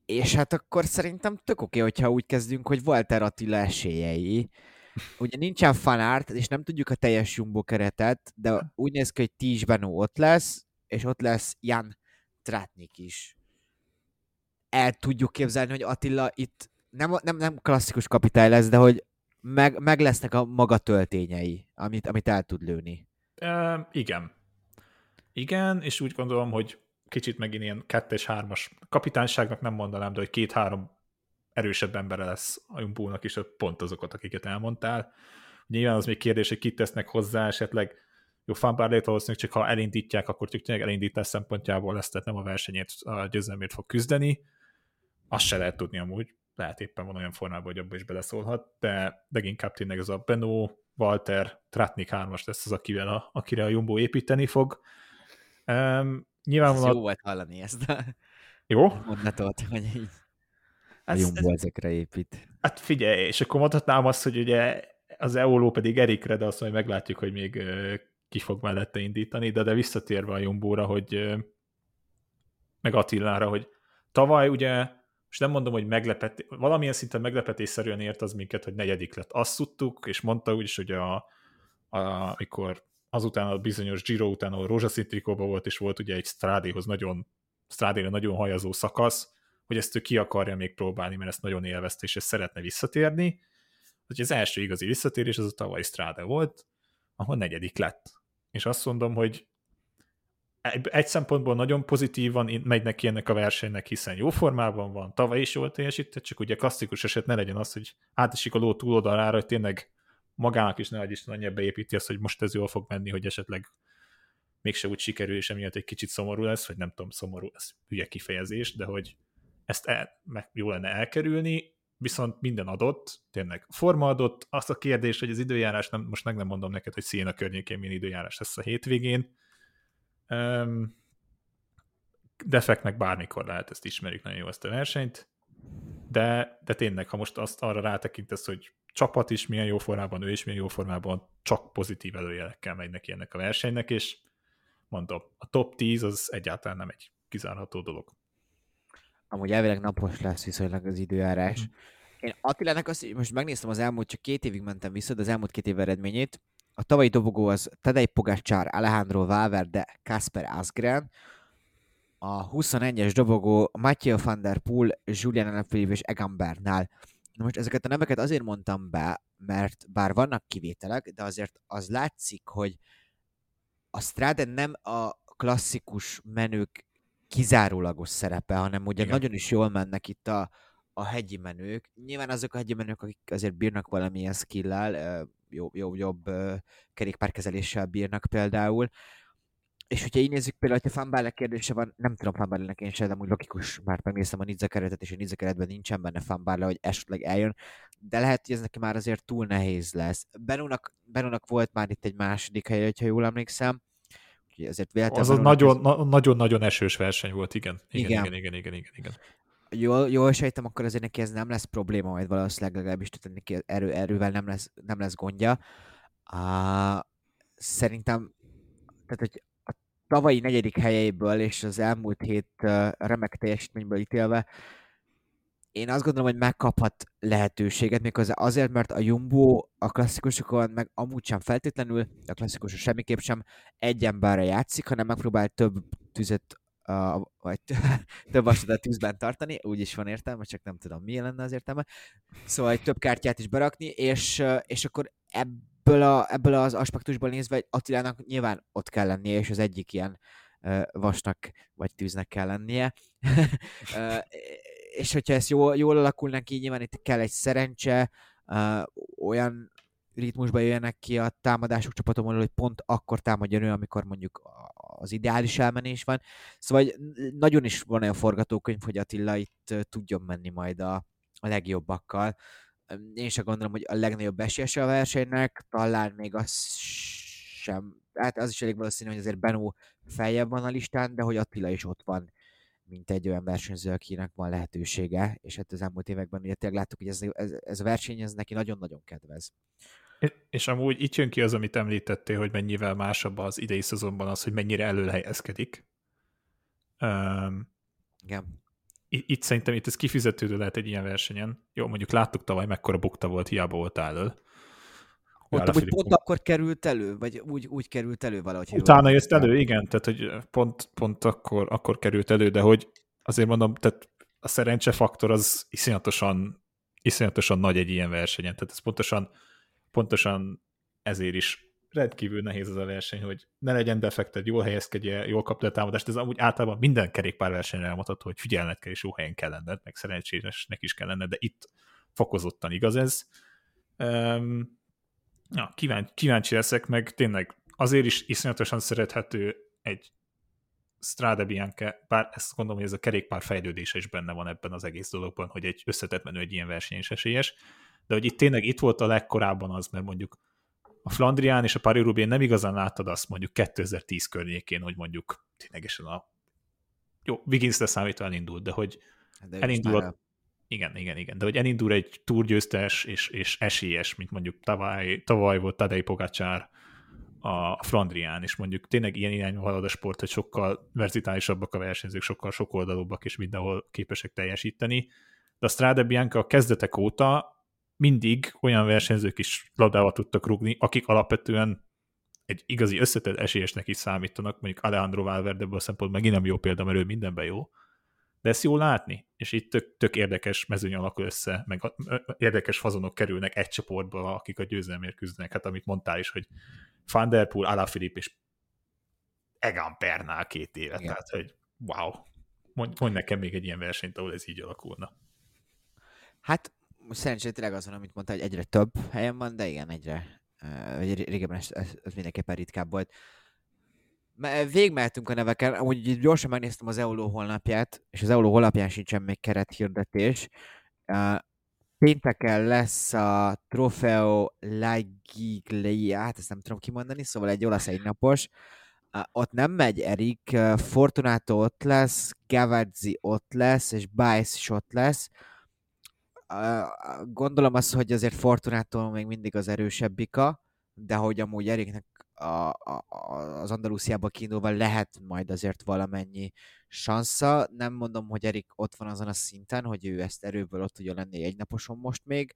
És hát akkor szerintem tök oké, hogyha úgy kezdünk, hogy Walter Attila esélyei. Ugye nincsen fanart, és nem tudjuk a teljes Jumbo keretet, de úgy néz ki, hogy Tis Benó ott lesz, és ott lesz Jan Tratnik is. El tudjuk képzelni, hogy Attila itt nem, nem, nem klasszikus kapitány lesz, de hogy meg, meg lesznek a maga töltényei, amit, amit el tud lőni. E, igen. Igen, és úgy gondolom, hogy kicsit megint ilyen kettes, hármas kapitányságnak nem mondanám, de hogy két-három erősebb embere lesz a Jumbónak is, pont azokat, akiket elmondtál. Nyilván az még kérdés, hogy kit tesznek hozzá, esetleg jó fanbárlét valószínűleg csak ha elindítják, akkor csak tényleg elindítás szempontjából lesz, tehát nem a versenyét, a győzelmét fog küzdeni. Azt se lehet tudni amúgy, lehet éppen van olyan formában, hogy abba is beleszólhat, de, de inkább tényleg ez a Benó, Walter, Tratnik 3 lesz az, akivel a, akire a Jumbo építeni fog. Um, nyilvánvalóan... Ez jó volt hallani ezt a jó? mondatot, hogy így a Jumbo ez, ezekre épít. Hát figyelj, és akkor mondhatnám azt, hogy ugye az Eoló pedig Erikre, de azt majd meglátjuk, hogy még ki fog mellette indítani, de, de visszatérve a Jumbóra, hogy meg Attilára, hogy tavaly ugye és nem mondom, hogy meglepet, valamilyen szinten meglepetésszerűen ért az minket, hogy negyedik lett. Azt tudtuk, és mondta úgy is, hogy a, a, amikor azután a bizonyos Giro után, ahol rózsaszín trikóban volt, és volt ugye egy Strádéhoz nagyon, Strádére nagyon hajazó szakasz, hogy ezt ő ki akarja még próbálni, mert ezt nagyon élvezte, és ezt szeretne visszatérni. Hogy az első igazi visszatérés az a tavalyi Stráde volt, ahol negyedik lett. És azt mondom, hogy egy szempontból nagyon pozitívan megy neki ennek a versenynek, hiszen jó formában van, tavaly is jól teljesített, csak ugye klasszikus eset ne legyen az, hogy átesik a ló túloldalára, hogy tényleg magának is nagy Isten annyi beépíti azt, hogy most ez jól fog menni, hogy esetleg mégse úgy sikerül, és emiatt egy kicsit szomorú lesz, vagy nem tudom, szomorú, ez hülye kifejezés, de hogy ezt el, meg jó lenne elkerülni, viszont minden adott, tényleg forma adott, azt a kérdés, hogy az időjárás, nem, most meg nem mondom neked, hogy Széna környékén milyen időjárás lesz a hétvégén, Um, defektnek bármikor lehet, ezt ismerjük nagyon jó ezt a versenyt, de, de tényleg, ha most azt arra rátekintesz, hogy csapat is milyen jó formában, ő is milyen jó formában, csak pozitív előjelekkel megy neki ennek a versenynek, és mondom, a top 10 az egyáltalán nem egy kizárható dolog. Amúgy elvileg napos lesz viszonylag az időjárás. Mm. Én Attilának azt, most megnéztem az elmúlt, csak két évig mentem vissza, de az elmúlt két év eredményét, a tavalyi dobogó az Tadej Pogacar, Alejandro Valverde, Kasper Asgren, a 21-es dobogó Mathieu van der Poel, Julian Alaphilippe és Egan Bernal. Na most ezeket a neveket azért mondtam be, mert bár vannak kivételek, de azért az látszik, hogy a Strade nem a klasszikus menők kizárólagos szerepe, hanem ugye Igen. nagyon is jól mennek itt a, a hegyi menők. Nyilván azok a hegyi menők, akik azért bírnak valamilyen skill jobb, jobb, jobb kerékpárkezeléssel bírnak például. És hogyha így nézzük például, hogyha Fanbale kérdése van, nem tudom Fanbale-nek én sem, de úgy logikus, mert megnéztem a Nizza keretet, és a Nizza keretben nincsen benne Fanbale, hogy esetleg eljön, de lehet, hogy ez neki már azért túl nehéz lesz. Benónak, Benónak volt már itt egy második hely, ha jól emlékszem, Úgyhogy ezért Az a nagyon, nagyon, esős verseny volt, igen. Igen, igen, igen, igen, igen, igen. igen jól, jól sejtem, akkor azért neki ez nem lesz probléma, majd valószínűleg legalábbis tehát neki erő, erővel nem lesz, nem lesz gondja. Uh, szerintem, tehát hogy tavalyi negyedik helyeiből és az elmúlt hét uh, remek teljesítményből ítélve, én azt gondolom, hogy megkaphat lehetőséget, méghozzá azért, mert a Jumbo a klasszikusokon meg amúgy sem feltétlenül, a klasszikusok semmiképp sem egy emberre játszik, hanem megpróbál több tüzet a, vagy több vasadat tűzben tartani, úgy is van értelme, csak nem tudom, milyen lenne az értelme. Szóval egy több kártyát is berakni, és, és akkor ebből, a, ebből az aspektusból nézve Attilának nyilván ott kell lennie, és az egyik ilyen vasnak vagy tűznek kell lennie. és hogyha ez jól, jól alakul neki, nyilván itt kell egy szerencse, olyan ritmusba jöjjenek ki a támadások csapatomon, hogy pont akkor támadjon ő, amikor mondjuk az ideális elmenés van. Szóval nagyon is van olyan forgatókönyv, hogy Attila itt tudjon menni majd a, a legjobbakkal. Én sem gondolom, hogy a legnagyobb esélyese a versenynek, talán még az sem, hát az is elég valószínű, hogy azért Benó feljebb van a listán, de hogy Attila is ott van mint egy olyan versenyző, akinek van lehetősége, és hát az elmúlt években ugye tényleg láttuk, hogy ez, ez, ez a verseny ez neki nagyon-nagyon kedvez. És amúgy itt jön ki az, amit említettél, hogy mennyivel másabb az idei szezonban az, hogy mennyire előhelyezkedik. Um, Igen. Itt szerintem itt ez kifizetődő lehet egy ilyen versenyen. Jó, mondjuk láttuk tavaly, mekkora bukta volt, hiába volt elől. Ott amúgy pont akkor került elő, vagy úgy, úgy került elő valahogy. Utána jött elő, igen, tehát hogy pont, pont akkor, akkor került elő, de hogy azért mondom, tehát a szerencsefaktor az iszonyatosan, iszonyatosan nagy egy ilyen versenyen, tehát ez pontosan, pontosan ezért is rendkívül nehéz az a verseny, hogy ne legyen defekted, jól helyezkedje, jól kapd a támadást, ez amúgy általában minden kerékpárversenyre elmondható, hogy figyelned kell, és jó helyen kell lenned, meg szerencsésnek is kell lenned, de itt fokozottan igaz ez. Um, ja, kíváncsi, kíváncsi leszek, meg tényleg azért is iszonyatosan szerethető egy Strade Bianca, bár ezt gondolom, hogy ez a kerékpár fejlődése is benne van ebben az egész dologban, hogy egy összetett menő egy ilyen verseny is esélyes, de hogy itt tényleg itt volt a legkorábban az, mert mondjuk a Flandrián és a paris roubaix nem igazán láttad azt mondjuk 2010 környékén, hogy mondjuk ténylegesen a jó, Wiggins leszámítva elindult, de hogy hát de elindul a, igen, igen, igen. De hogy elindul egy túrgyőztes és, és esélyes, mint mondjuk tavaly, tavaly volt Tadej Pogacsár a Flandrián, és mondjuk tényleg ilyen irányba halad a sport, hogy sokkal verzitálisabbak a versenyzők, sokkal sokoldalúbbak, és mindenhol képesek teljesíteni. De a Strade Bianca a kezdetek óta mindig olyan versenyzők is labdába tudtak rugni, akik alapvetően egy igazi összetett esélyesnek is számítanak, mondjuk Alejandro Valverde ebből a szempontból megint nem jó példa, mert ő mindenben jó, de ezt jó látni, és itt tök, tök érdekes mezőny alakul össze, meg érdekes fazonok kerülnek egy csoportba, akik a győzelemért küzdenek. Hát amit mondtál is, hogy Van Der Poel, Alaphilippe és Egan Bernal két éve. Igen. Tehát, hogy wow, mondj, mondj nekem még egy ilyen versenyt, ahol ez így alakulna. Hát szerencsére tényleg azon, amit mondta, hogy egyre több helyen van, de igen, egyre, uh, régebben ez, ez, mindenképpen ritkább volt végmehetünk a neveken, amúgy gyorsan megnéztem az EULO honlapját, és az EULO honlapján sincsen még kerethirdetés. Pénteken lesz a Trofeo Lagiglia, hát ezt nem tudom kimondani, szóval egy olasz egynapos. Ott nem megy Erik, Fortunato ott lesz, Gavazzi ott lesz, és Bice is ott lesz. Gondolom az, hogy azért Fortunato még mindig az erősebbika, de hogy amúgy Eriknek a, a, az Andalusziába kiindulva lehet majd azért valamennyi sansza. Nem mondom, hogy Erik ott van azon a szinten, hogy ő ezt erőből ott tudja lenni egy naposon most még,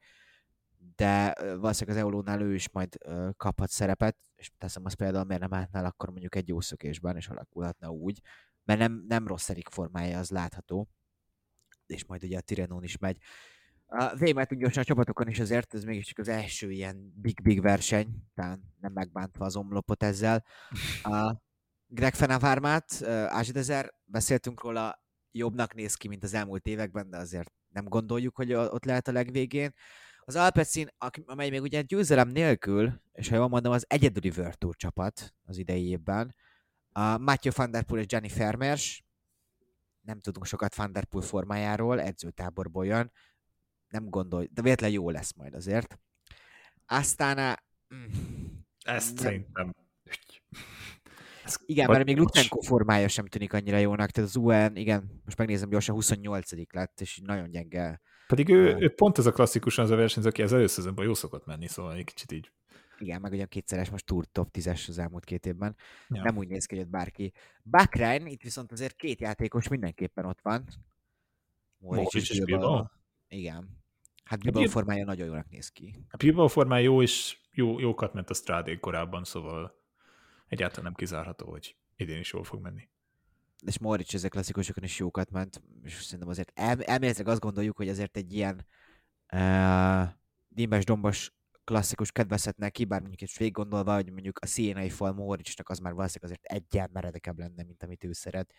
de valószínűleg az Eulónál ő is majd kaphat szerepet, és teszem azt például, miért nem álltnál akkor mondjuk egy jó szökésben, és alakulhatna úgy, mert nem, nem rossz Erik formája, az látható, és majd ugye a Tirenón is megy. Végig gyorsan a csapatokon is azért, ez mégiscsak az első ilyen big-big verseny, talán nem megbántva az omlopot ezzel. A Greg Fenavármát, Ázsidezer, beszéltünk róla, jobbnak néz ki, mint az elmúlt években, de azért nem gondoljuk, hogy ott lehet a legvégén. Az Alpecin, amely még ugye győzelem nélkül, és ha jól mondom, az egyedüli World csapat az idei évben, a Matthew van der Poel és Gianni Fermers, nem tudunk sokat Van der Poel formájáról, edzőtáborból jön, nem gondolj, de véletlen jó lesz majd azért. Aztán... Mm, Ezt nem. szerintem... Ez igen, mert még Lutenko formája sem tűnik annyira jónak, tehát az UN, igen, most megnézem gyorsan, 28 lett, és nagyon gyenge. Pedig ő, uh, ő pont ez a klasszikusan az a versenyző, aki az előszezonban jó szokott menni, szóval egy kicsit így. Igen, meg ugye kétszeres most Tour top 10-es az elmúlt két évben. Ja. Nem úgy néz ki, hogy bárki. Bakrein, itt viszont azért két játékos mindenképpen ott van. Moric és Bilbao. Igen. Hát Bilbao hát, formája nagyon jónak néz ki. A Bilbao formája jó, és jó, jókat ment a Strádé korábban, szóval egyáltalán nem kizárható, hogy idén is jól fog menni. És Moric ezek klasszikusokon is jókat ment, és szerintem azért el, elméletileg azt gondoljuk, hogy azért egy ilyen uh, dímes dombos klasszikus kedvezhetne ki, bár mondjuk egy gondolva, hogy mondjuk a szénai fal Moricnak az már valószínűleg azért egyen meredekebb lenne, mint amit ő szeret.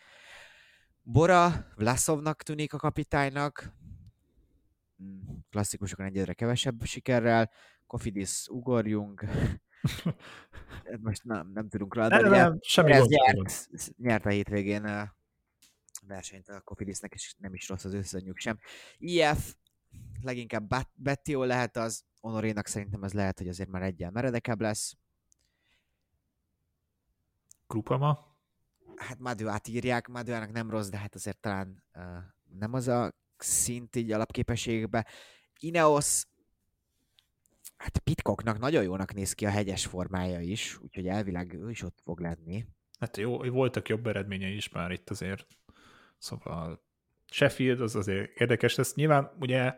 Bora Vlasovnak tűnik a kapitánynak, klasszikusokon egyre kevesebb sikerrel, Kofidis ugorjunk, Most nem, nem tudunk rá, Nem, de ugye nem, semmi ez nyert, nyert a hétvégén a versenyt a Cofidisnek, és nem is rossz az összenyug sem. IF leginkább Bet- Bettiol lehet az, Honorénak szerintem ez lehet, hogy azért már egyen meredekebb lesz. Krupama? Hát Madu átírják, Maduának nem rossz, de hát azért talán uh, nem az a szint így alapképességbe. Ineos, hát Pitkoknak nagyon jónak néz ki a hegyes formája is, úgyhogy elvileg ő is ott fog lenni. Hát jó, voltak jobb eredményei is már itt azért. Szóval Sheffield az azért érdekes lesz. Nyilván ugye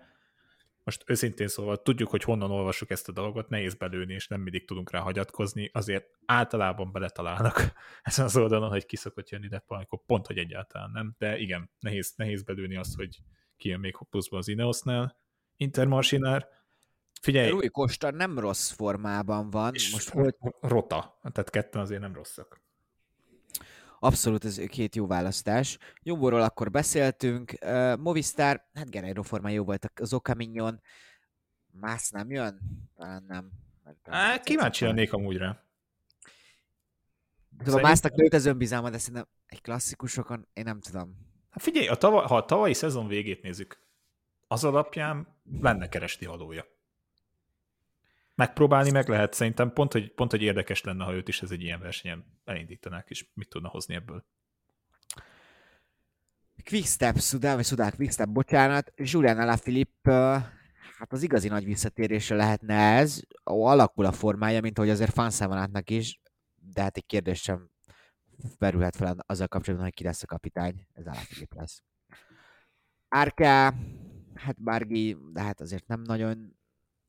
most őszintén szóval tudjuk, hogy honnan olvassuk ezt a dolgot, nehéz belőni, és nem mindig tudunk rá hagyatkozni, azért általában beletalálnak ezen az oldalon, hogy ki szokott jönni, de amikor pont, hogy egyáltalán nem. De igen, nehéz, nehéz belőni azt, hogy ki jön még pluszban az Ineosnál. Intermarsinár, figyelj, Rui Costa nem rossz formában van, és most volt rota, tehát ketten azért nem rosszak. Abszolút ez két jó választás. Jumbo-ról akkor beszéltünk. Uh, Movistar, hát Guerrero formán jó volt az Okaminyon. Más nem jön? Talán nem. Á, kíváncsi lennék amúgy rá. Tudom, a Másznak nőtt az önbizalma, de szerintem egy klasszikusokon én nem tudom. Hát figyelj, a tava, ha a tavalyi szezon végét nézzük, az alapján lenne keresti valója. Megpróbálni meg lehet, szerintem pont hogy, pont, hogy érdekes lenne, ha őt is ez egy ilyen versenyen elindítanák, és mit tudna hozni ebből. Quickstep, Sudán, vagy Sudán Quickstep, bocsánat. Julian Alaphilippe, hát az igazi nagy visszatérése lehetne ez. Alakul a formája, mint ahogy azért Fanszámanátnak is, de hát egy kérdés sem verülhet fel azzal kapcsolatban, hogy ki lesz a kapitány. Ez Alaphilippe lesz. Árká, hát Bárgi, de hát azért nem nagyon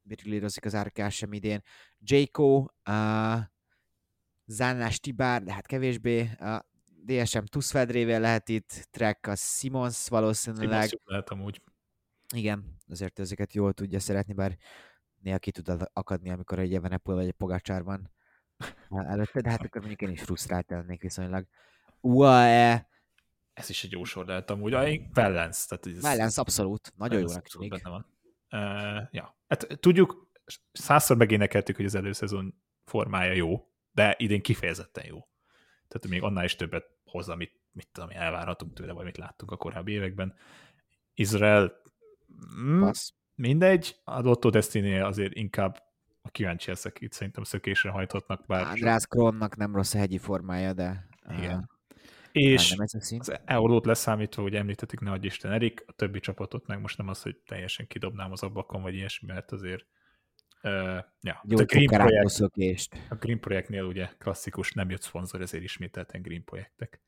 brillírozik az Árká sem idén. Jayco, uh, Zánás Tibár, de hát kevésbé. Uh, DSM Tuszfedrével lehet itt, Trek a Simons valószínűleg. Simons lehet amúgy. Igen, azért ezeket jól tudja szeretni, bár néha ki tud akadni, amikor egy Evenepul vagy egy Pogácsár van előtte, de hát akkor mondjuk én is frusztrált lennék viszonylag. UAE, Ez is egy jó sor lehet amúgy. Vellens. Tehát ez, Vellens abszolút, nagyon Vellens jónak abszolút tűnik. benne van. Uh, ja. Hát tudjuk, százszor megénekeltük, hogy az előszezon formája jó, de idén kifejezetten jó. Tehát még annál is többet hoz, amit mit tudom, én, elvárhatunk tőle, vagy mit láttunk a korábbi években. Izrael mm, Passz. mindegy, a Lotto destiny azért inkább a kíváncsi leszek itt, szerintem szökésre hajthatnak, bár András Kronnak nem rossz a hegyi formája, de Igen. uh, és az eurót leszámítva, hogy említettük, ne adj Isten Erik, a többi csapatot meg most nem az, hogy teljesen kidobnám az ablakon, vagy ilyesmi, mert azért uh, ja, Jó a Green, projekt, a Green projektnél ugye klasszikus, nem jött szponzor, ezért ismételten Green projektek.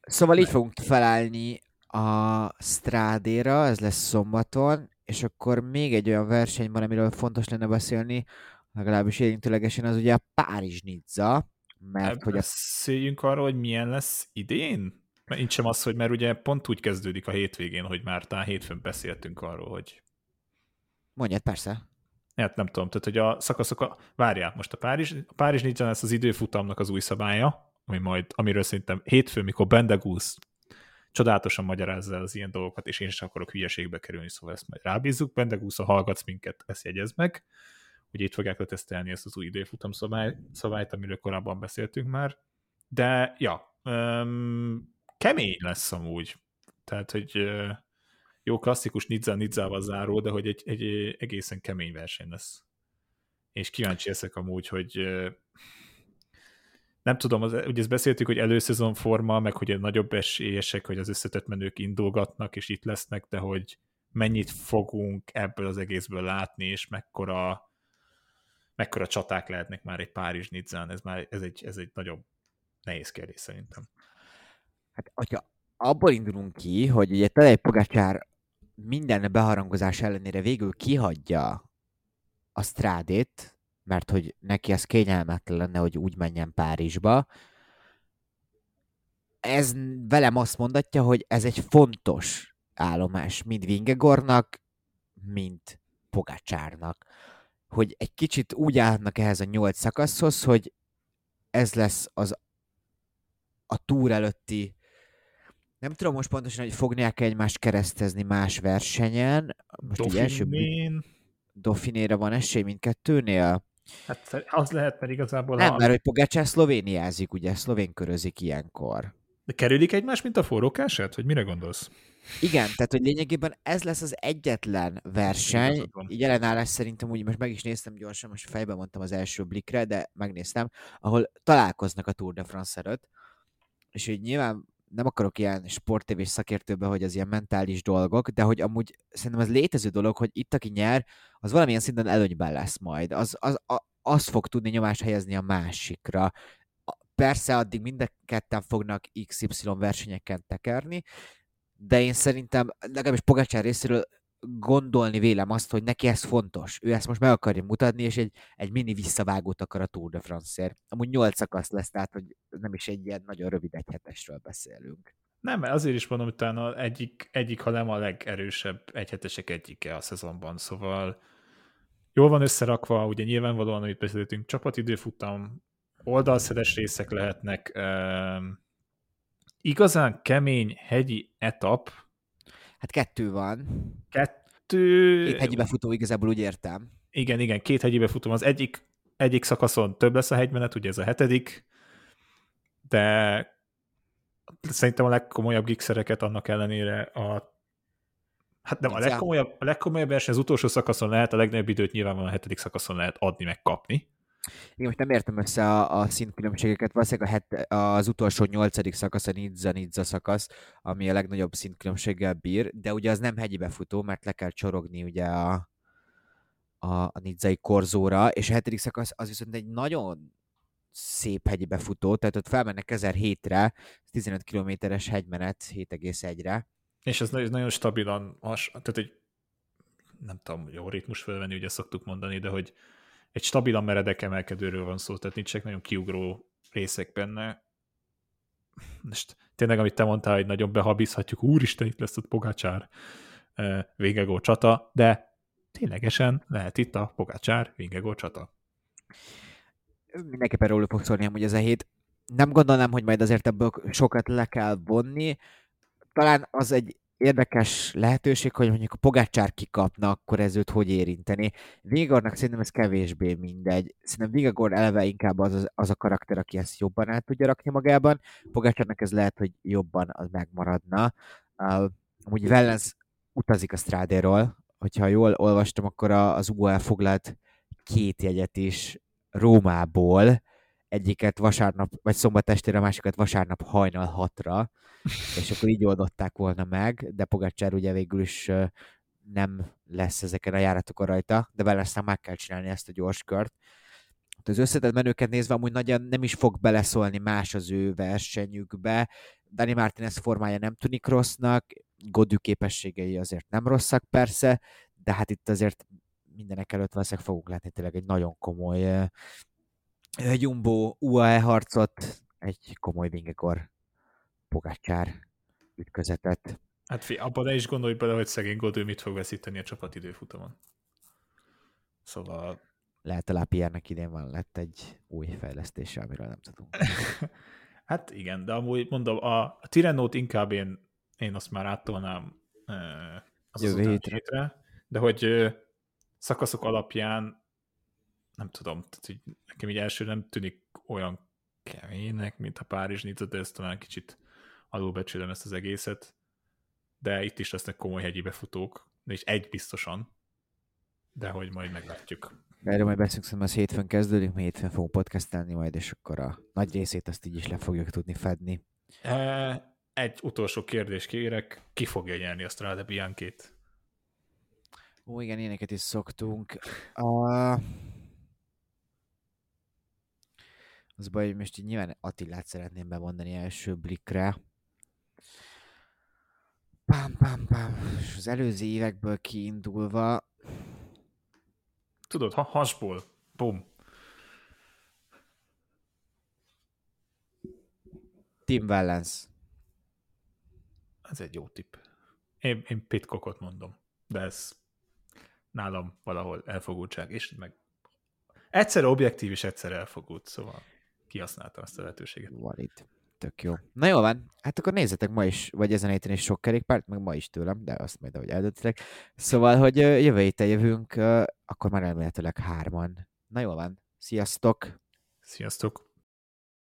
Szóval így fogunk felállni a Strádéra, ez lesz szombaton, és akkor még egy olyan verseny van, amiről fontos lenne beszélni, legalábbis érintőlegesen, az ugye a Párizs-Nizza, mert hogy a Beszéljünk arról, hogy milyen lesz idén? Mert nincs sem az, hogy mert ugye pont úgy kezdődik a hétvégén, hogy már talán hétfőn beszéltünk arról, hogy Mondjad, persze. Hát nem tudom, tehát hogy a szakaszok, a... várjál, most a Párizs, a Párizs nincs lesz az időfutamnak az új szabálya, ami majd, amiről szerintem hétfőn, mikor Bendegúz csodálatosan magyarázza az ilyen dolgokat, és én sem akarok hülyeségbe kerülni, szóval ezt majd rábízzuk. Bendegúz, ha hallgatsz minket, ezt jegyez meg, hogy itt fogják letesztelni ezt az új időfutam szabály, szabályt, amiről korábban beszéltünk már. De, ja, um, kemény lesz amúgy. Tehát, hogy jó klasszikus Nizza Nizzával záró, de hogy egy, egy egészen kemény verseny lesz. És kíváncsi leszek amúgy, hogy nem tudom, az, ugye ezt beszéltük, hogy előszezon forma, meg hogy a nagyobb esélyesek, hogy az összetett menők indulgatnak, és itt lesznek, de hogy mennyit fogunk ebből az egészből látni, és mekkora, mekkora csaták lehetnek már egy Párizs Nizzán, ez már ez egy, ez egy nagyobb nehéz kérdés szerintem. Hát, hogyha abból indulunk ki, hogy ugye Tadej Pogacsár minden beharangozás ellenére végül kihagyja a strádét, mert hogy neki ez kényelmetlen lenne, hogy úgy menjen Párizsba. Ez velem azt mondatja, hogy ez egy fontos állomás, mind Vingegornak, mint Pogacsárnak. Hogy egy kicsit úgy állnak ehhez a nyolc szakaszhoz, hogy ez lesz az a túr előtti nem tudom most pontosan, hogy fogják egymást keresztezni más versenyen. Most így első, Dauphiné-n Dauphiné-re van esély mindkettőnél? Hát az lehet, mert igazából... Nem, a... mert hogy Pogácsár szlovéniázik, ugye, szlovén körözik ilyenkor. De kerülik egymást, mint a forrókását? Hogy mire gondolsz? Igen, tehát hogy lényegében ez lesz az egyetlen verseny. Jelenállás szerintem úgy most meg is néztem gyorsan, most fejben mondtam az első blikre, de megnéztem, ahol találkoznak a Tour de France előtt. És hogy nyilván nem akarok ilyen sportévés szakértőbe, hogy az ilyen mentális dolgok, de hogy amúgy szerintem ez létező dolog, hogy itt, aki nyer, az valamilyen szinten előnyben lesz majd. Az, az, az, az fog tudni nyomást helyezni a másikra. Persze addig mind ketten fognak XY versenyeken tekerni, de én szerintem legalábbis Pogácsár részéről gondolni vélem azt, hogy neki ez fontos. Ő ezt most meg akarja mutatni, és egy, egy mini visszavágót akar a Tour de France-ért. Amúgy nyolc szakasz lesz, tehát hogy nem is egy ilyen nagyon rövid egy hetesről beszélünk. Nem, mert azért is mondom, utána egyik, egyik, ha nem a legerősebb egyhetesek egyike a szezonban, szóval jól van összerakva, ugye nyilvánvalóan, amit beszéltünk, csapatidőfutam, oldalszedes részek lehetnek, um, igazán kemény hegyi etap. Hát kettő van. Kettő... Két hegyi befutó igazából úgy értem. Igen, igen, két hegyi befutó. Az egyik, egyik szakaszon több lesz a hegymenet, ugye ez a hetedik, de szerintem a legkomolyabb gigszereket annak ellenére a Hát nem, a legkomolyabb, a legkomolyabb verseny az utolsó szakaszon lehet, a legnagyobb időt nyilván a hetedik szakaszon lehet adni, meg kapni. Én most nem értem össze a, a szintkülönbségeket, valószínűleg a het, az utolsó nyolcadik szakasz, a Nizza-Nizza szakasz, ami a legnagyobb szintkülönbséggel bír, de ugye az nem hegyi befutó, mert le kell csorogni ugye a, a, a Nizzai korzóra, és a hetedik szakasz az viszont egy nagyon szép hegyi befutó, tehát ott felmennek 1007-re, 15 kilométeres hegymenet 7,1-re. És ez nagyon stabilan, tehát egy nem tudom, jó ritmus fölvenni, ugye szoktuk mondani, de hogy egy stabilan meredek emelkedőről van szó, tehát nincsenek nagyon kiugró részek benne. Most tényleg, amit te mondtál, hogy nagyon behabizhatjuk, úristen, itt lesz a Pogácsár Vingegó csata, de ténylegesen lehet itt a Pogácsár Vingegó csata. Mindenképpen róla fog szólni hogy ez a hét. Nem gondolnám, hogy majd azért ebből sokat le kell vonni. Talán az egy érdekes lehetőség, hogy mondjuk a Pogácsár kikapna, akkor ez őt hogy érinteni. Vigornak szerintem ez kevésbé mindegy. Szerintem Vigagor eleve inkább az, az a karakter, aki ezt jobban el tudja rakni magában. Pogácsárnak ez lehet, hogy jobban az megmaradna. Uh, amúgy Wellens utazik a Strádéról, hogyha jól olvastam, akkor az UAE foglalt két jegyet is Rómából, egyiket vasárnap, vagy szombat estére, a másikat vasárnap hajnal hatra, és akkor így oldották volna meg, de Pogacsár ugye végül is nem lesz ezeken a járatokon rajta, de vele aztán meg kell csinálni ezt a gyors kört. Hát az összetett menőket nézve amúgy nagyon nem is fog beleszólni más az ő versenyükbe. Dani Martinez formája nem tűnik rossznak, Godű képességei azért nem rosszak persze, de hát itt azért mindenek előtt valószínűleg fogunk látni tényleg egy nagyon komoly Jumbo UAE harcot, egy komoly Vingekor Pogácsár ütközetet. Hát fi, abban ne is gondolj bele, hogy szegény Godő mit fog veszíteni a csapat időfutamon. Szóval... Lehet a Lapiernek idén van lett egy új fejlesztése, amiről nem tudunk. hát igen, de amúgy mondom, a, a Tirennót inkább én, én azt már áttolnám az Jövő az hétre. hétre, de hogy szakaszok alapján nem tudom, tehát, hogy nekem így első nem tűnik olyan keménynek, mint a Párizs Nizza, de ezt talán kicsit alulbecsülöm ezt az egészet. De itt is lesznek komoly hegyi befutók, és egy biztosan, de hogy majd meglátjuk. Erről majd beszélünk, szerintem az hétfőn kezdődik, mert hétfőn fogunk podcastelni majd, és akkor a nagy részét azt így is le fogjuk tudni fedni. E, egy utolsó kérdés kérek, ki fogja nyerni a Strade Bianchi-t? Ó, igen, éneket is szoktunk. Uh, Az baj, hogy most így nyilván Attilát szeretném bemondani első blikre. Pám, pám, pám. És az előző évekből kiindulva... Tudod, ha hasból. Bum. Tim Wellens. Ez egy jó tipp. Én, én Pitcockot mondom, de ez nálam valahol elfogultság, és meg egyszer objektív, és egyszer elfogult, szóval kihasználta azt a lehetőséget. Valid. Tök jó. Na jó van, hát akkor nézzetek ma is, vagy ezen a héten is sok kerékpárt, meg ma is tőlem, de azt majd ahogy eldöntitek. Szóval, hogy jövő héten jövünk, akkor már elméletileg hárman. Na jó van, sziasztok! Sziasztok!